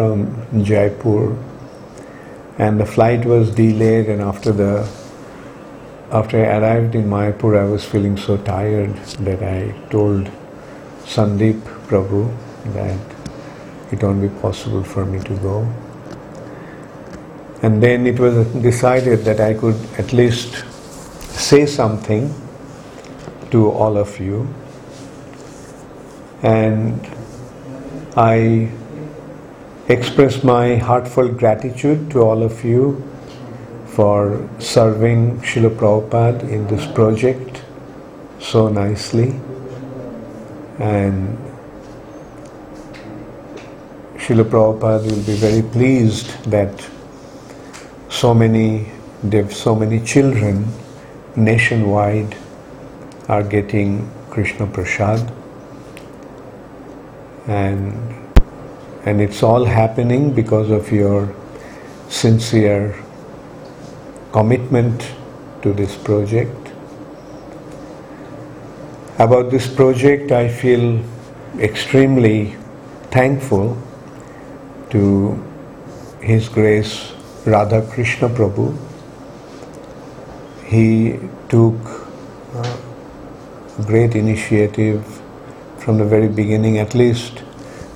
from Jaipur, and the flight was delayed. And after the after I arrived in Mayapur, I was feeling so tired that I told Sandeep Prabhu that it won't be possible for me to go. And then it was decided that I could at least say something to all of you. And I express my heartfelt gratitude to all of you for serving Srila Prabhupada in this project so nicely. And Srila Prabhupada will be very pleased that so many, so many children nationwide are getting Krishna Prasad and and it's all happening because of your sincere commitment to this project. About this project, I feel extremely thankful to His Grace Radha Krishna Prabhu. He took uh, great initiative from the very beginning, at least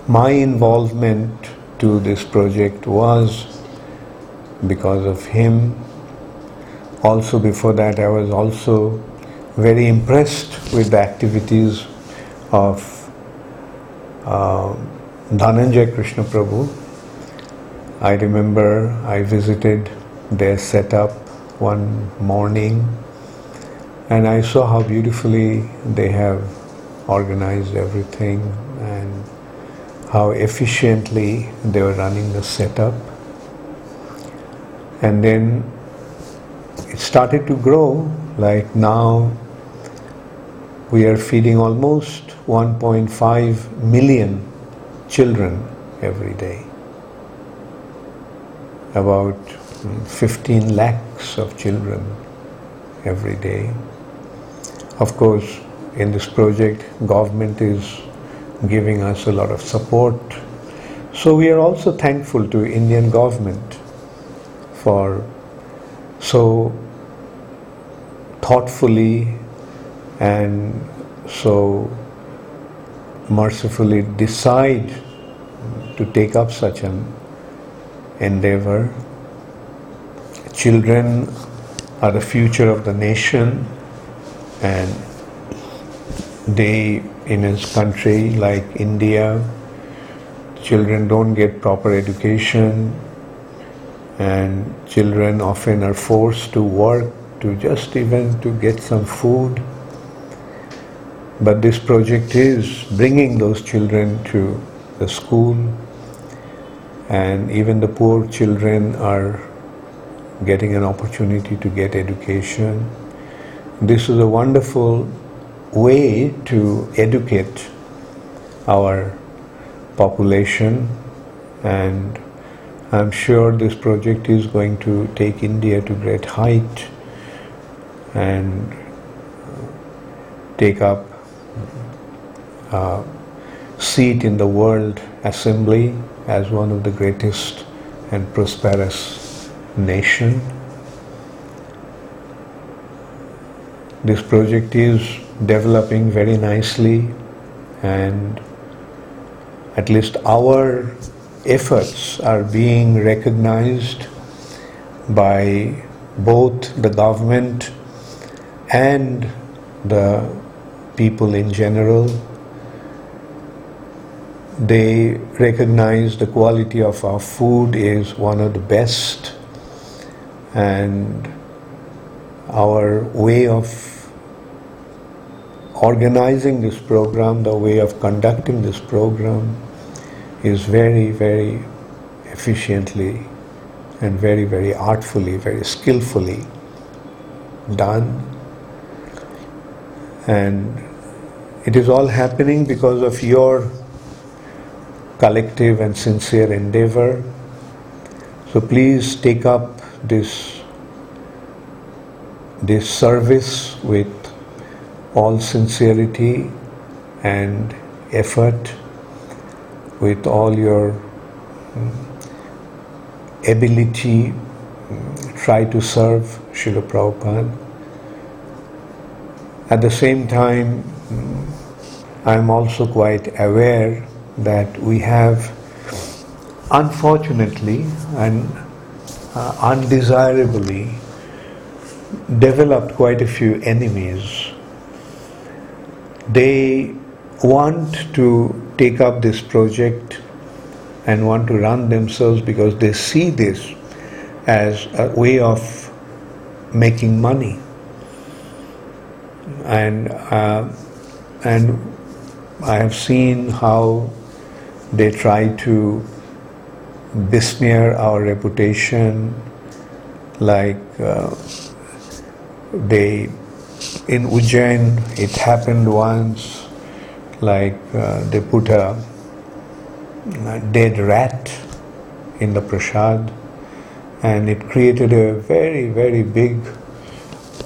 my involvement to this project was because of him. Also, before that, I was also very impressed with the activities of uh, Dhananjay Krishna Prabhu. I remember I visited their setup one morning and I saw how beautifully they have organized everything how efficiently they were running the setup. And then it started to grow, like now we are feeding almost 1.5 million children every day. About 15 lakhs of children every day. Of course, in this project, government is giving us a lot of support. So we are also thankful to Indian government for so thoughtfully and so mercifully decide to take up such an endeavor. Children are the future of the nation and they in his country like India, children don't get proper education and children often are forced to work to just even to get some food. But this project is bringing those children to the school and even the poor children are getting an opportunity to get education. This is a wonderful way to educate our population and I'm sure this project is going to take India to great height and take up a seat in the World Assembly as one of the greatest and prosperous nation. This project is developing very nicely and at least our efforts are being recognized by both the government and the people in general. They recognize the quality of our food is one of the best and our way of organizing this program, the way of conducting this program is very, very efficiently and very, very artfully, very skillfully done. And it is all happening because of your collective and sincere endeavor. So please take up this, this service with all sincerity and effort with all your mm, ability mm, try to serve Srila Prabhupada. At the same time, mm, I'm also quite aware that we have, unfortunately and uh, undesirably, developed quite a few enemies. They want to take up this project and want to run themselves because they see this as a way of making money. And, uh, and I have seen how they try to besmear our reputation, like uh, they in Ujjain it happened once, like uh, they put a, a dead rat in the prasad, and it created a very very big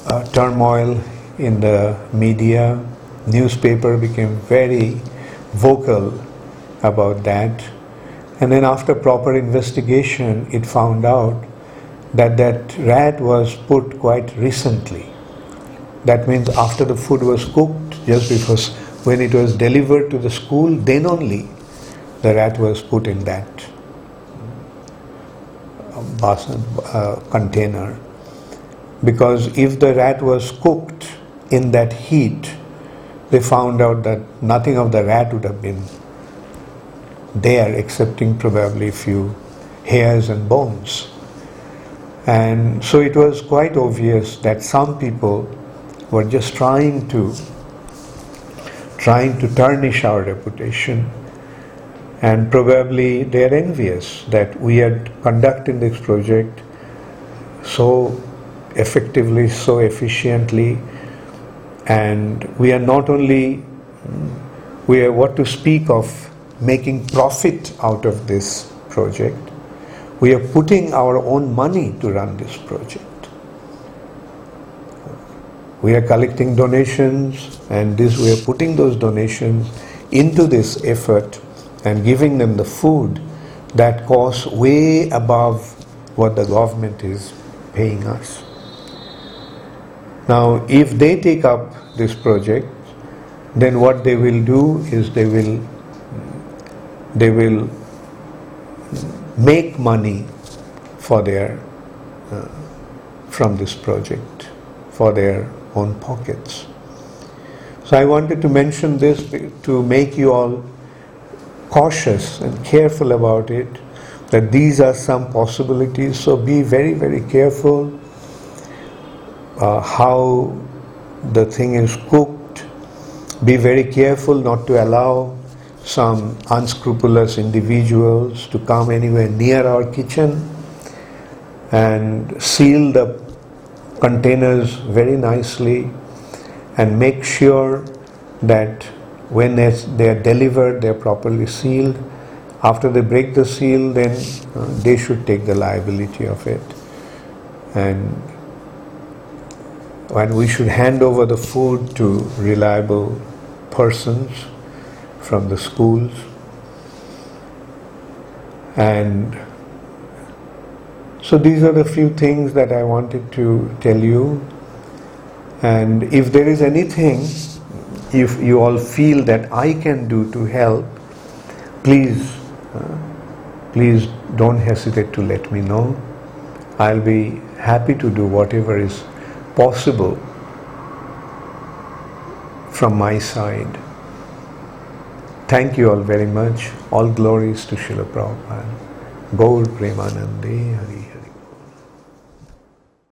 uh, turmoil in the media. Newspaper became very vocal about that. And then after proper investigation, it found out that that rat was put quite recently. That means after the food was cooked, just because when it was delivered to the school, then only the rat was put in that basan, uh, container. Because if the rat was cooked in that heat, they found out that nothing of the rat would have been there, excepting probably a few hairs and bones. And so it was quite obvious that some people were just trying to trying to tarnish our reputation and probably they are envious that we are conducting this project so effectively, so efficiently, and we are not only we are what to speak of making profit out of this project. We are putting our own money to run this project. We are collecting donations and this we are putting those donations into this effort and giving them the food that costs way above what the government is paying us. Now, if they take up this project, then what they will do is they will they will make money for their uh, from this project for their own pockets. So I wanted to mention this to make you all cautious and careful about it that these are some possibilities so be very very careful uh, how the thing is cooked be very careful not to allow some unscrupulous individuals to come anywhere near our kitchen and seal the containers very nicely and make sure that when they are delivered they are properly sealed. After they break the seal then uh, they should take the liability of it and when we should hand over the food to reliable persons from the schools and so these are the few things that I wanted to tell you and if there is anything if you all feel that I can do to help please uh, please don't hesitate to let me know I'll be happy to do whatever is possible from my side Thank you all very much. All glories to Srila Prabhupada. Gaur Premanande Hari Hari.